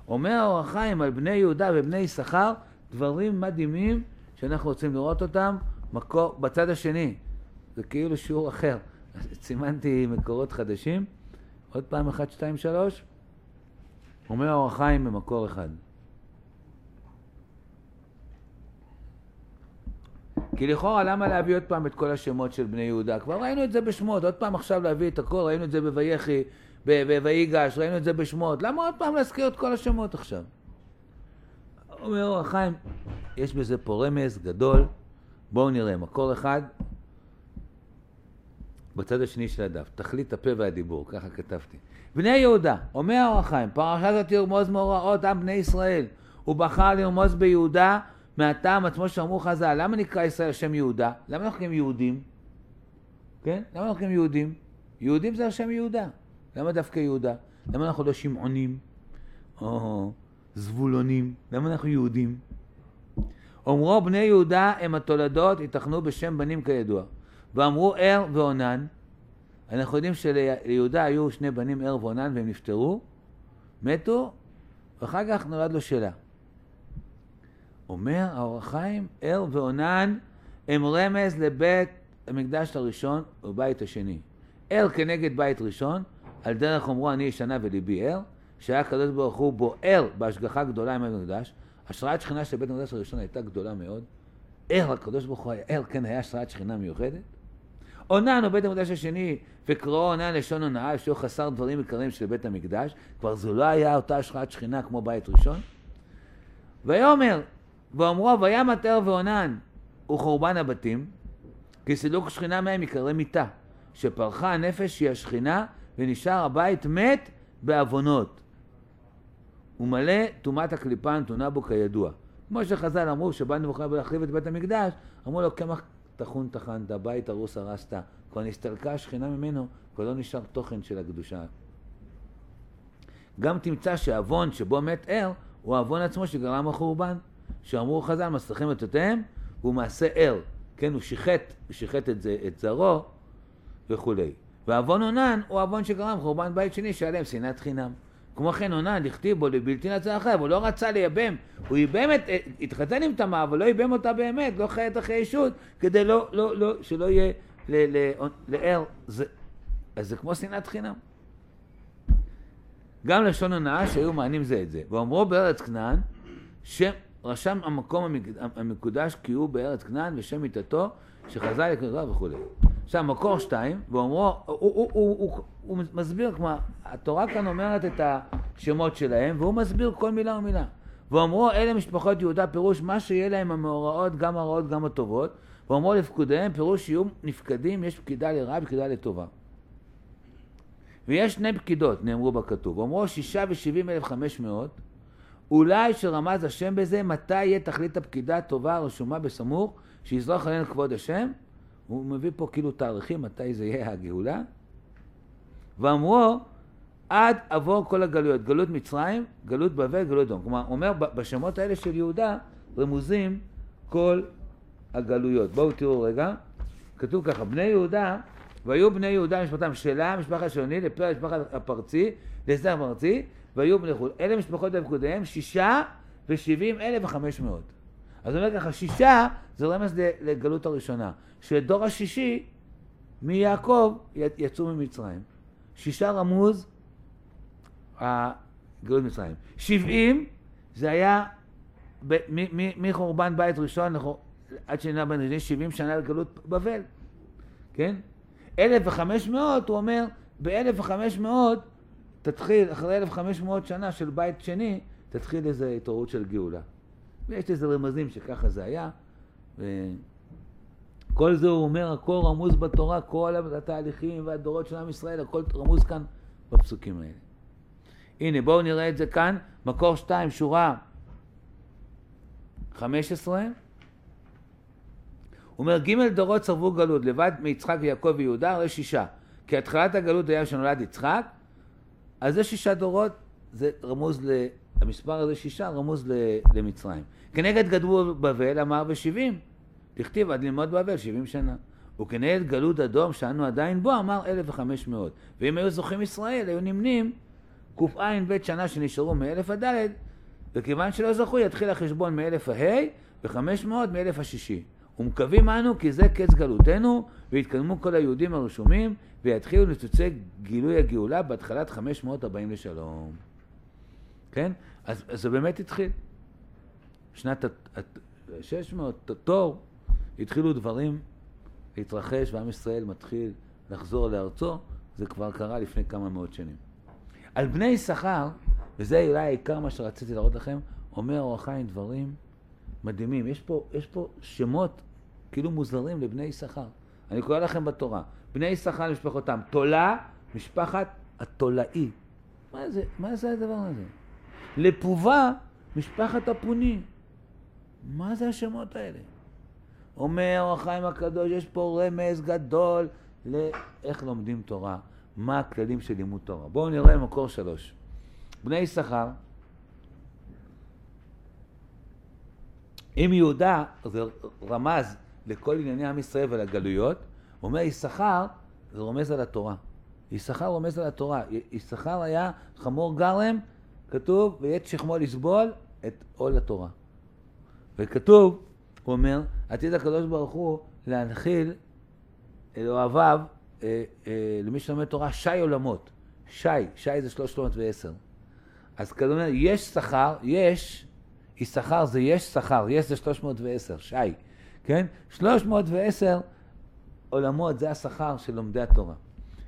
אומר האור החיים על בני יהודה ובני יששכר, דברים מדהימים שאנחנו רוצים לראות אותם מקור, בצד השני. זה כאילו שיעור אחר. סימנתי מקורות חדשים. עוד פעם, אחת, שתיים, שלוש. אומר האור החיים במקור אחד. כי לכאורה למה להביא עוד פעם את כל השמות של בני יהודה? כבר ראינו את זה בשמות, עוד פעם עכשיו להביא את הכל, ראינו את זה בויחי, בויגש, ראינו את זה בשמות, למה עוד פעם להזכיר את כל השמות עכשיו? אומר אור החיים, יש בזה פה רמז גדול, בואו נראה, מקור אחד, בצד השני של הדף, תכלית הפה והדיבור, ככה כתבתי. בני יהודה, אומר אור החיים, פרשה זאת ירמוז מאורעות עם בני ישראל, הוא בחר לרמוז ביהודה מהטעם עצמו שאמרו חז"ל, למה נקרא ישראל שם יהודה? למה אנחנו קוראים יהודים? כן? למה אנחנו קוראים יהודים? יהודים זה השם יהודה. למה דווקא יהודה? למה אנחנו לא שמעונים? או זבולונים? למה אנחנו יהודים? אומרו בני יהודה הם התולדות, ייתכנו בשם בנים כידוע. ואמרו ער ועונן. אנחנו יודעים שליהודה היו שני בנים ער ועונן והם נפטרו, מתו, ואחר כך נולד לו שאלה. אומר האור החיים, ער ועונן הם רמז לבית המקדש הראשון ובית השני. ער כנגד בית ראשון, על דרך אומרו אני ישנה וליבי ער, שהיה הקדוש ברוך הוא בוער בהשגחה גדולה עם המקדש. השראת שכינה של בית המקדש הראשון הייתה גדולה מאוד. ער הקדוש ברוך הוא היה ער, כן היה השראת שכינה מיוחדת. עונן הוא בית המקדש השני, וקראו עונן לשון הונאה, שהוא חסר דברים עיקריים של בית המקדש. כבר זו לא היה אותה השראת שכינה כמו בית ראשון. ויאמר, ואומרו וימת ער ועונן הוא חורבן הבתים, כי סילוק שכינה מהם יקרא מיתה, שפרחה הנפש היא השכינה ונשאר הבית מת בעוונות. ומלא טומאת הקליפה נתונה בו כידוע. כמו שחז"ל אמרו שבא נבוכדנצר להחריב את בית המקדש, אמרו לו קמח טחון טחנת, בית הרוס הרסת, כבר נסתלקה השכינה ממנו, כבר לא נשאר תוכן של הקדושה. גם תמצא שהעוון שבו מת ער הוא העוון עצמו שגרם החורבן. שאמרו חז"ל, מסתכם את אותיהם, הוא מעשה ער. כן, הוא שיחט, הוא שיחט את, זה, את זרעו וכולי. ועוון עונן הוא עוון שגרם חורבן בית שני שהיה להם שנאת חינם. כמו כן עונן, דכתיב בו לבלתי נצא אחריו, הוא לא רצה לייבם, הוא ייבם את, התחתן עם תמר, אבל לא ייבם אותה באמת, לא חיית אחרי ישות, כדי לא, לא, לא, שלא יהיה לער, זה, אז זה כמו שנאת חינם. גם לשון הונאה שהיו מענים זה את זה. ואומרו בארץ כנען, שם רשם המקום המק- המקודש כי הוא בארץ כנען ושם מיתתו שחזר לקנותיו וכולי. עכשיו מקור שתיים, ואומרו, הוא, הוא, הוא, הוא, הוא מסביר, כלומר, התורה כאן אומרת את השמות שלהם, והוא מסביר כל מילה ומילה. ואומרו אלה משפחות יהודה פירוש מה שיהיה להם המאורעות, גם הרעות גם הטובות, ואומרו לפקודיהם פירוש שיהיו נפקדים, יש פקידה לרעה ופקידה לטובה. ויש שני פקידות, נאמרו בכתוב. אומרו שישה ושבעים אלף חמש מאות, אולי שרמז השם בזה, מתי יהיה תכלית הפקידה הטובה הרשומה בסמוך, שיזרח עלינו כבוד השם? הוא מביא פה כאילו תאריכים, מתי זה יהיה הגאולה. ואמרו, עד עבור כל הגלויות, גלות מצרים, גלות בבל, גלות דום. כלומר, אומר, בשמות האלה של יהודה רמוזים כל הגלויות. בואו תראו רגע, כתוב ככה, בני יהודה, והיו בני יהודה משפחתם שלה, משפחת שוני, לפרק משפחת הפרצי, לסדר הפרצי, והיו בני חו"ל. אלה משפחות בפקודיהם, שישה ושבעים אלף וחמש מאות. אז הוא אומר ככה, שישה זה רמז לגלות הראשונה, שדור השישי מיעקב יצאו ממצרים. שישה רמוז הגלות מצרים. שבעים זה היה מחורבן בית ראשון לחור- עד שנהיה בן ראשון, שבעים שנה לגלות בבל, כן? אלף וחמש מאות, הוא אומר, באלף וחמש מאות תתחיל, אחרי אלף וחמש מאות שנה של בית שני, תתחיל איזו התעוררות של גאולה. ויש איזה רמזים שככה זה היה. וכל זה הוא אומר, הכל רמוז בתורה, כל התהליכים והדורות של עם ישראל, הכל רמוז כאן בפסוקים האלה. הנה, בואו נראה את זה כאן, מקור 2, שורה 15. אומר, ג' דורות סרבו גלות, לבד מיצחק ויעקב ויהודה, הרי שישה. כי התחלת הגלות היה שנולד יצחק, אז זה שישה דורות, זה רמוז ל... המספר הזה שישה רמוז ל... למצרים. כנגד גדלו בבל אמר בשבעים, תכתיב עד ללמוד בבל שבעים שנה. וכנגד גלות אדום שאנו עדיין בו אמר אלף וחמש מאות. ואם היו זוכים ישראל היו נמנים קע"ב שנה שנשארו מאלף עד ד' וכיוון שלא זכו יתחיל החשבון מאלף הה' וחמש מאות מאלף השישי. ומקווים אנו כי זה קץ גלותנו ויתקדמו כל היהודים הרשומים ויתחילו ניצוצי גילוי הגאולה בהתחלת 540 לשלום. כן? אז, אז זה באמת התחיל. שנת ה-600, תור, התחילו דברים להתרחש ועם ישראל מתחיל לחזור לארצו, זה כבר קרה לפני כמה מאות שנים. על בני יששכר, וזה אולי העיקר מה שרציתי להראות לכם, אומר אור החיים דברים מדהימים. יש פה, יש פה שמות כאילו מוזרים לבני יששכר. אני קורא לכם בתורה. בני יששכר למשפחותם. תולה, משפחת התולעי. מה זה, מה זה הדבר הזה? לפובה, משפחת הפוני. מה זה השמות האלה? אומר החיים הקדוש, יש פה רמז גדול לאיך לומדים תורה, מה הכללים של לימוד תורה. בואו נראה מקור שלוש. בני יששכר, אם יהודה זה רמז לכל ענייני עם ישראל ולגלויות, הוא אומר יששכר זה רומז על התורה. יששכר רומז על התורה. יששכר היה חמור גרם, כתוב, וית שכמו לסבול את עול התורה. וכתוב, הוא אומר, עתיד הקדוש ברוך הוא להנחיל אל אוהביו, אה, אה, למי שלומד תורה, שי עולמות. שי, שי זה 310. אז כזה אומר, יש שכר, יש, יששכר זה יש שכר, יש זה 310, שי, כן? 310 עולמות זה השכר של לומדי התורה.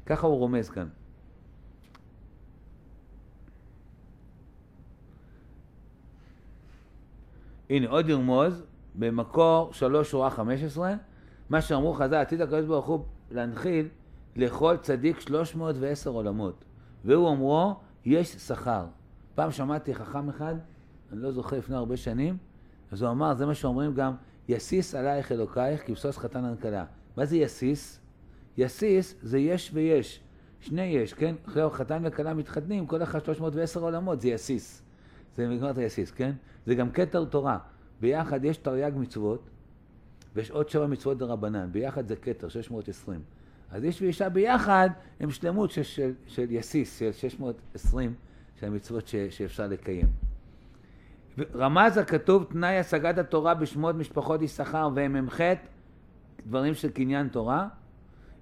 ככה הוא רומז כאן. הנה עוד ירמוז, במקור 3 שורה 15, מה שאמרו חז"ל, עתיד הקדוש ברוך הוא להנחיל לכל צדיק 310 עולמות. והוא אומרו, יש שכר. פעם שמעתי חכם אחד, אני לא זוכר לפני הרבה שנים, אז הוא אמר, זה מה שאומרים גם, יסיס עלייך אלוקייך כבשוש חתן הנקלה. מה זה יסיס? יסיס זה יש ויש. שני יש, כן? אחרי חתן וכלה מתחתנים, כל אחד 310 עולמות, זה יסיס. זה נגמר את היסיס, כן? זה גם כתר תורה. ביחד יש תרי"ג מצוות, ויש עוד שבע מצוות דרבנן. ביחד זה כתר, 620. אז איש ואישה ביחד הם שלמות של, של, של יסיס, של 620 של המצוות ש, שאפשר לקיים. רמז הכתוב תנאי השגת התורה בשמות משפחות יששכר ומ"ח, דברים של קניין תורה.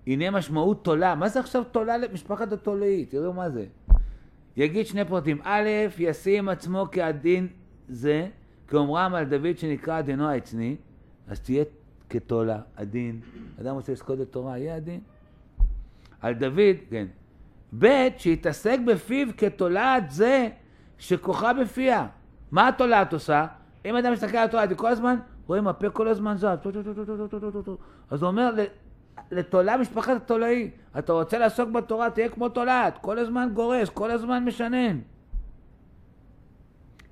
הנה משמעות תולה. מה זה עכשיו תולה למשפחת התולעי? תראו מה זה. יגיד שני פרטים. א', ישים עצמו כעדין זה, כאומרם על דוד שנקרא עדינו העצני, אז תהיה כתולה, עדין. אדם רוצה לזכות את תורה, יהיה עדין. על דוד, כן. ב', שיתעסק בפיו כתולעת זה שכוחה בפיה. מה התולעת עושה? אם אדם מסתכל על התולעת, כל הזמן, רואה עם הפה כל הזמן זז, אז הוא אומר, לתולעת משפחת התולעי, אתה רוצה לעסוק בתורה, תהיה כמו תולעת, כל הזמן גורס, כל הזמן משנן.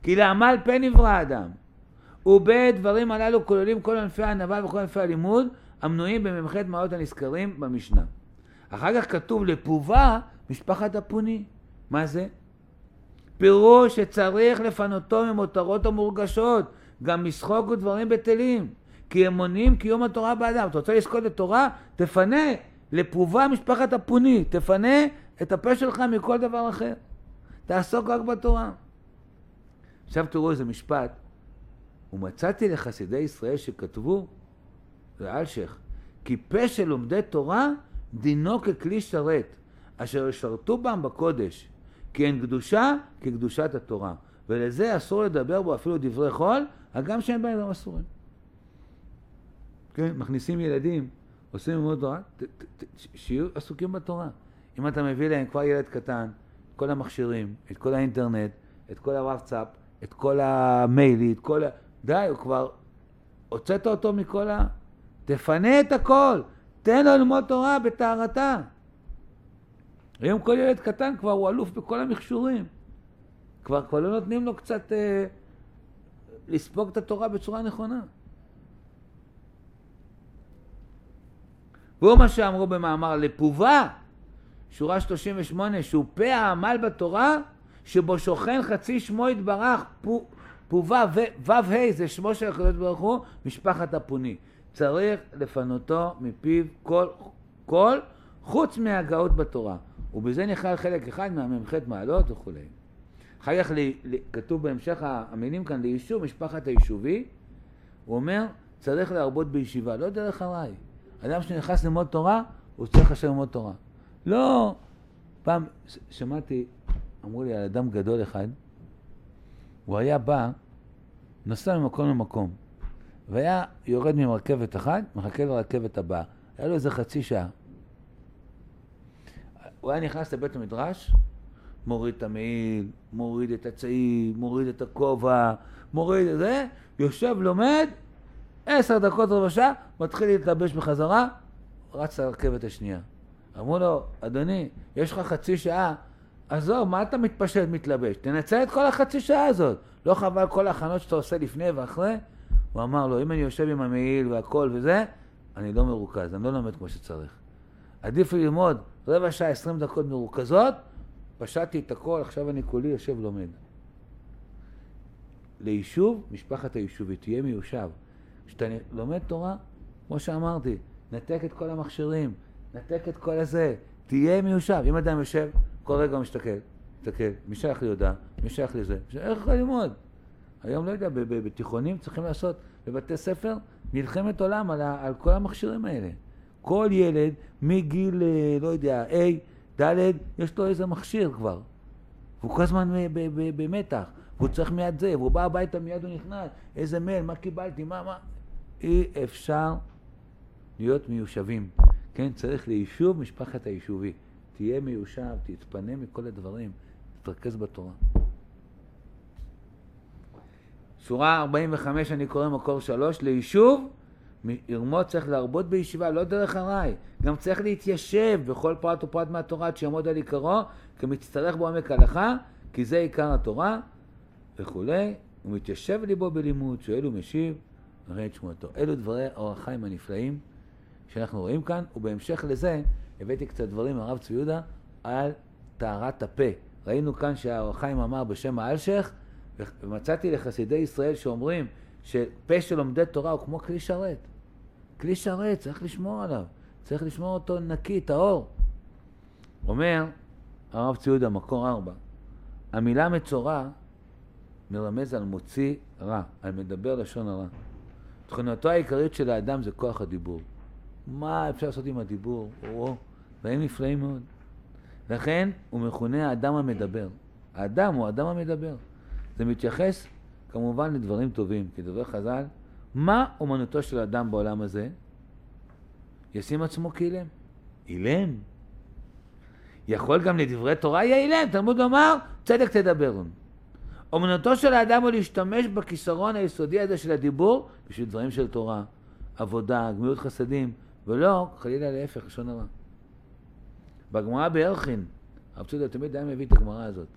כי לעמל פה נברא אדם. ובדברים הללו כוללים כל ענפי הענווה וכל ענפי הלימוד, המנויים במ"ח מעלות הנזכרים במשנה. אחר כך כתוב לפובה משפחת הפוני. מה זה? פירוש שצריך לפנותו ממותרות המורגשות, גם משחוק ודברים בטלים, כי הם מונעים קיום התורה באדם. אתה רוצה לזכות לתורה? תפנה לפובה משפחת הפוני, תפנה את הפה שלך מכל דבר אחר. תעסוק רק בתורה. עכשיו תראו איזה משפט. ומצאתי לחסידי ישראל שכתבו, זה אלשיך, כי פה של לומדי תורה דינו ככלי שרת, אשר ישרתו בם בקודש, כי אין קדושה כקדושת התורה, ולזה אסור לדבר בו אפילו דברי חול, הגם שאין בהם גם אסורים. כן, מכניסים ילדים, עושים ללמוד תורה, שיהיו עסוקים בתורה. אם אתה מביא להם כבר ילד קטן, את כל המכשירים, את כל האינטרנט, את כל הוואטסאפ, את כל המיילי, את כל ה... די, הוא כבר... הוצאת אותו מכל ה... תפנה את הכל, תן לו ללמוד תורה בטהרתה. היום כל ילד קטן כבר הוא אלוף בכל המכשורים. כבר, כבר לא נותנים לו קצת אה, לספוג את התורה בצורה נכונה. והוא מה שאמרו במאמר לפובה, שורה 38, שהוא פה העמל בתורה, שבו שוכן חצי שמו יתברך, פו, פובה ו"ה זה שמו של הקדוש ברוך הוא, משפחת הפוני. צריך לפנותו מפיו כל, כל חוץ מהגאות בתורה. ובזה נכלל חלק אחד מהמ"ח מעלות וכולי. אחר כך כתוב בהמשך המילים כאן ליישוב משפחת היישובי, הוא אומר צריך להרבות בישיבה, לא דרך ארעי. אדם שנכנס ללמוד תורה, הוא צריך עכשיו ללמוד תורה. לא, פעם שמעתי, אמרו לי על אדם גדול אחד, הוא היה בא, נסע ממקום למקום, והיה יורד ממרכבת אחת, מחכה לרכבת הבאה. היה לו איזה חצי שעה. הוא היה נכנס לבית המדרש, מוריד את המעיל, מוריד את הצעיל, מוריד את הכובע, מוריד את זה, יושב, לומד, עשר דקות, רבע שעה, מתחיל להתלבש בחזרה, רץ לרכבת השנייה. אמרו לו, אדוני, יש לך חצי שעה, עזוב, מה אתה מתפשט, מתלבש? תנצל את כל החצי שעה הזאת. לא חבל כל ההכנות שאתה עושה לפני ואחרי? הוא אמר לו, אם אני יושב עם המעיל והכל וזה, אני לא מרוכז, אני לא לומד כמו שצריך. עדיף ללמוד רבע שעה, עשרים דקות מרוכזות, פשטתי את הכל, עכשיו אני כולי יושב לומד. ליישוב, משפחת היישובי, תהיה מיושב. כשאתה לומד תורה, כמו שאמרתי, נתק את כל המכשירים, נתק את כל הזה, תהיה מיושב. אם אדם יושב, כל רגע הוא מסתכל, מסתכל, מי שייך לי הודעה, מי שייך לי זה, איך יכול ללמוד? היום, לא יודע, בתיכונים צריכים לעשות, בבתי ספר, מלחמת עולם על, על כל המכשירים האלה. כל ילד מגיל, אה, לא יודע, A, ד', יש לו איזה מכשיר כבר. והוא כל הזמן ב- במתח, והוא צריך מיד זה, והוא בא הביתה, מיד הוא נכנס, איזה מייל, מה קיבלתי, מה, מה. אי אפשר להיות מיושבים. כן, צריך ליישוב משפחת היישובי. תהיה מיושב, תתפנה מכל הדברים, תתרכז בתורה. שורה 45 אני קורא מקור 3, ליישוב, ירמות צריך להרבות בישיבה, לא דרך ארעי. גם צריך להתיישב בכל פרט ופרט מהתורה עד שיעמוד על עיקרו, כמצטרך בעומק הלכה, כי זה עיקר התורה, וכולי. הוא מתיישב ליבו בלימוד, שואל ומשיב, נראה את שמועתו. אלו דברי אור החיים הנפלאים שאנחנו רואים כאן, ובהמשך לזה הבאתי קצת דברים מהרב צבי יהודה על טהרת הפה. ראינו כאן שהאור החיים אמר בשם האלשיך, ומצאתי לחסידי ישראל שאומרים שפה של לומדי תורה הוא כמו כלי שרת. כלי שרת, צריך לשמור עליו. צריך לשמור אותו נקי, טהור. אומר הרב צבי יהודה, מקור ארבע, המילה מצורע מרמז על מוציא רע, על מדבר לשון הרע. תכונתו העיקרית של האדם זה כוח הדיבור. מה אפשר לעשות עם הדיבור? או, דברים נפלאים מאוד. לכן הוא מכונה האדם המדבר. האדם הוא האדם המדבר. זה מתייחס כמובן לדברים טובים, כדברי חז"ל, מה אומנותו של אדם בעולם הזה? ישים עצמו כאילם. אילם. יכול גם לדברי תורה יהיה אילם, תלמוד לומר, צדק תדברון. אומנותו של האדם הוא להשתמש בכיסרון היסודי הזה של הדיבור בשביל דברים של תורה, עבודה, גמילות חסדים, ולא, חלילה להפך, לשון הרע. בגמרא בערכין, הרב צודה תמיד היה מביא את הגמרא הזאת.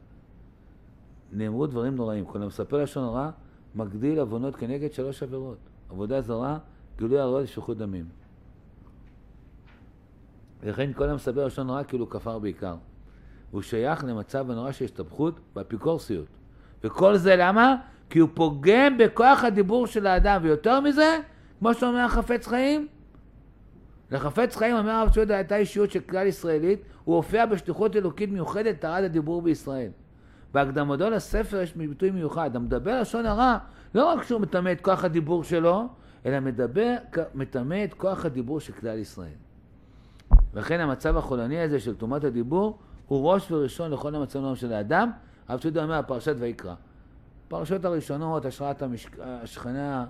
נאמרו דברים נוראים. כל המספר לשון הרע, מגדיל עוונות כנגד שלוש עבירות. עבודה זרה, גילוי עריות ושפיכות דמים. לכן כל המספר לשון הרע כאילו כפר בעיקר. הוא שייך למצב הנורא של הסתבכות באפיקורסיות. וכל זה למה? כי הוא פוגם בכוח הדיבור של האדם, ויותר מזה, כמו שאומר החפץ חיים, לחפץ חיים, אומר הרב צודה, הייתה אישיות של כלל ישראלית, הוא הופיע בשליחות אלוקית מיוחדת, טרד הדיבור בישראל. בהקדמתו לספר יש ביטוי מיוחד, המדבר לשון הרע, לא רק שהוא מטמא את כוח הדיבור שלו, אלא מדבר, מטמא את כוח הדיבור של כלל ישראל. לכן המצב החולני הזה של טומאת הדיבור הוא ראש וראשון לכל המצב של האדם. הרב צודה אומר, פרשת ויקרא. פרשות הראשונות, השראת המשק... השכנה,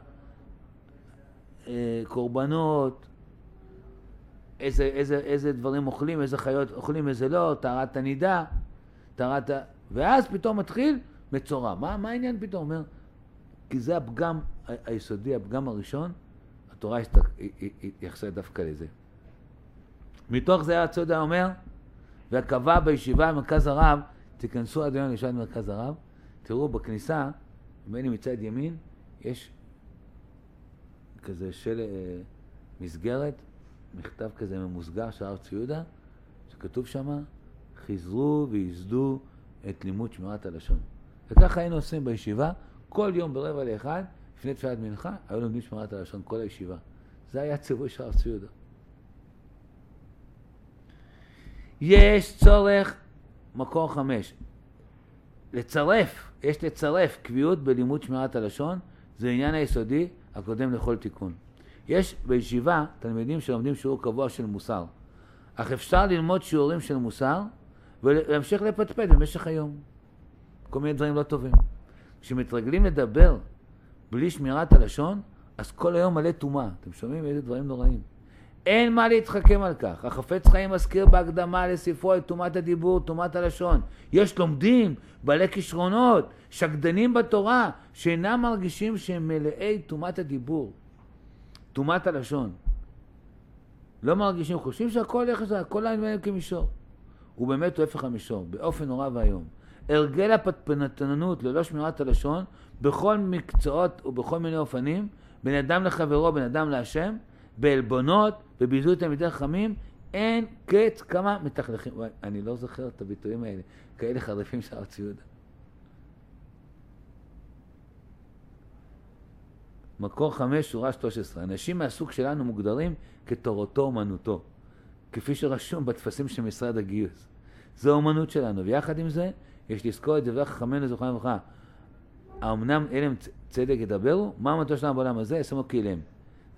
אה, קורבנות, איזה, איזה, איזה דברים אוכלים, איזה חיות אוכלים, איזה לא, טהרת הנידה, טהרת. ואז פתאום מתחיל מצורע. מה, מה העניין פתאום? אומר, כי זה הפגם היסודי, הפגם הראשון, התורה התייחסה דווקא לזה. מתוך זה הצודה אומר, וקבע בישיבה במרכז הרב, תיכנסו עד היום לישיבה במרכז הרב, תראו בכניסה, אם מצד ימין, יש כזה של אה, מסגרת, מכתב כזה ממוסגר של הרב צבי יהודה, שכתוב שם, חזרו וייסדו את לימוד שמירת הלשון. וככה היינו עושים בישיבה, כל יום ברבע לאחד, לפני תפילת מנחה, היו לומדים שמירת הלשון כל הישיבה. זה היה ציווי של הרב צבי יהודה. יש צורך, מקור חמש, לצרף, יש לצרף קביעות בלימוד שמירת הלשון, זה עניין היסודי הקודם לכל תיקון. יש בישיבה תלמידים שלומדים שיעור קבוע של מוסר, אך אפשר ללמוד שיעורים של מוסר ולהמשיך לפטפט במשך היום. כל מיני דברים לא טובים. כשמתרגלים לדבר בלי שמירת הלשון, אז כל היום מלא טומאה. אתם שומעים איזה דברים נוראים. אין מה להתחכם על כך. החפץ חיים מזכיר בהקדמה לספרו את טומאת הדיבור, טומאת הלשון. יש לומדים, בעלי כישרונות, שקדנים בתורה, שאינם מרגישים שהם מלאי טומאת הדיבור, טומאת הלשון. לא מרגישים, חושבים שהכל יחס, הכל העניין כמישור. הוא באמת הוא הפך המישור, באופן נורא ואיום. הרגל הפטפנתנות ללא שמירת הלשון, בכל מקצועות ובכל מיני אופנים, בין אדם לחברו, בין אדם להשם, בעלבונות, בביזוי תלמידי חכמים, אין קץ כמה מתכלכים. אני לא זוכר את הביטויים האלה, כאלה חריפים של הרב ציודה. מקור חמש, שורה 13. אנשים מהסוג שלנו מוגדרים כתורתו אומנותו, כפי שרשום בטפסים של משרד הגיוס. זו האומנות שלנו, ויחד עם זה, יש לזכור את דברי חכמינו זוכרם לברכה. האמנם אלה צדק ידברו? מה אמנותו שלנו בעולם הזה? ישמו כאילם.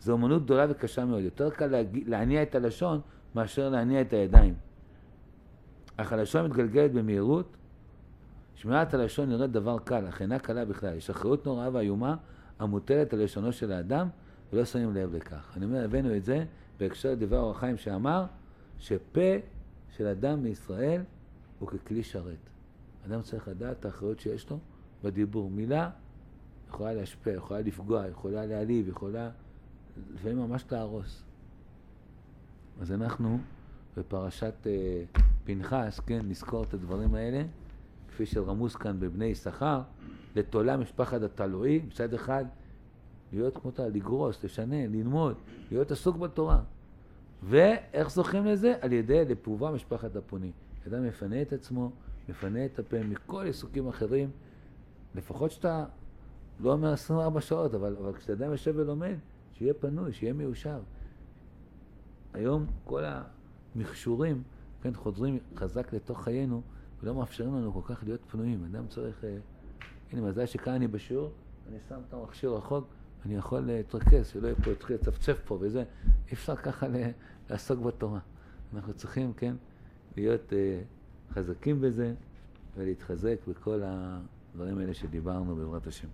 זו אומנות גדולה וקשה מאוד. יותר קל להניע את הלשון מאשר להניע את הידיים. אך הלשון מתגלגלת במהירות. שמירת הלשון נראית דבר קל, אך אינה קלה בכלל. יש אחריות נוראה ואיומה המוטלת על לשונו של האדם, ולא שמים לב לכך. אני אומר, הבאנו את זה בהקשר לדברי אור החיים שאמר שפה של אדם בישראל הוא ככלי שרת. אדם צריך לדעת את האחריות שיש לו בדיבור. מילה יכולה להשפיע, יכולה לפגוע, יכולה להעליב, יכולה לפעמים ממש להרוס. אז אנחנו בפרשת אה, פנחס, כן, נזכור את הדברים האלה, כפי שרמוז כאן בבני יששכר, לתולה משפחת התלואי, מצד אחד, להיות כמותה, לגרוס, לשנן, ללמוד, להיות עסוק בתורה. ואיך זוכים לזה? על ידי לפעובה משפחת הפוני. אדם מפנה את עצמו, מפנה את הפה מכל עיסוקים אחרים, לפחות שאתה לא אומר 24 שעות, אבל, אבל כשאדם יושב ולומד, שיהיה פנוי, שיהיה מיושב. היום כל המכשורים, כן, חודרים חזק לתוך חיינו, ולא מאפשרים לנו כל כך להיות פנויים. אדם צריך... אה, הנה, מזל שכאן אני בשיעור, אני שם את המכשיר רחוק, אני יכול להתרכז, שלא יהיה פה, יתחיל לצפצף פה וזה. אי אפשר ככה לעסוק בתורה. אנחנו צריכים, כן, להיות uh, חזקים בזה, ולהתחזק בכל הדברים האלה שדיברנו בעזרת השם.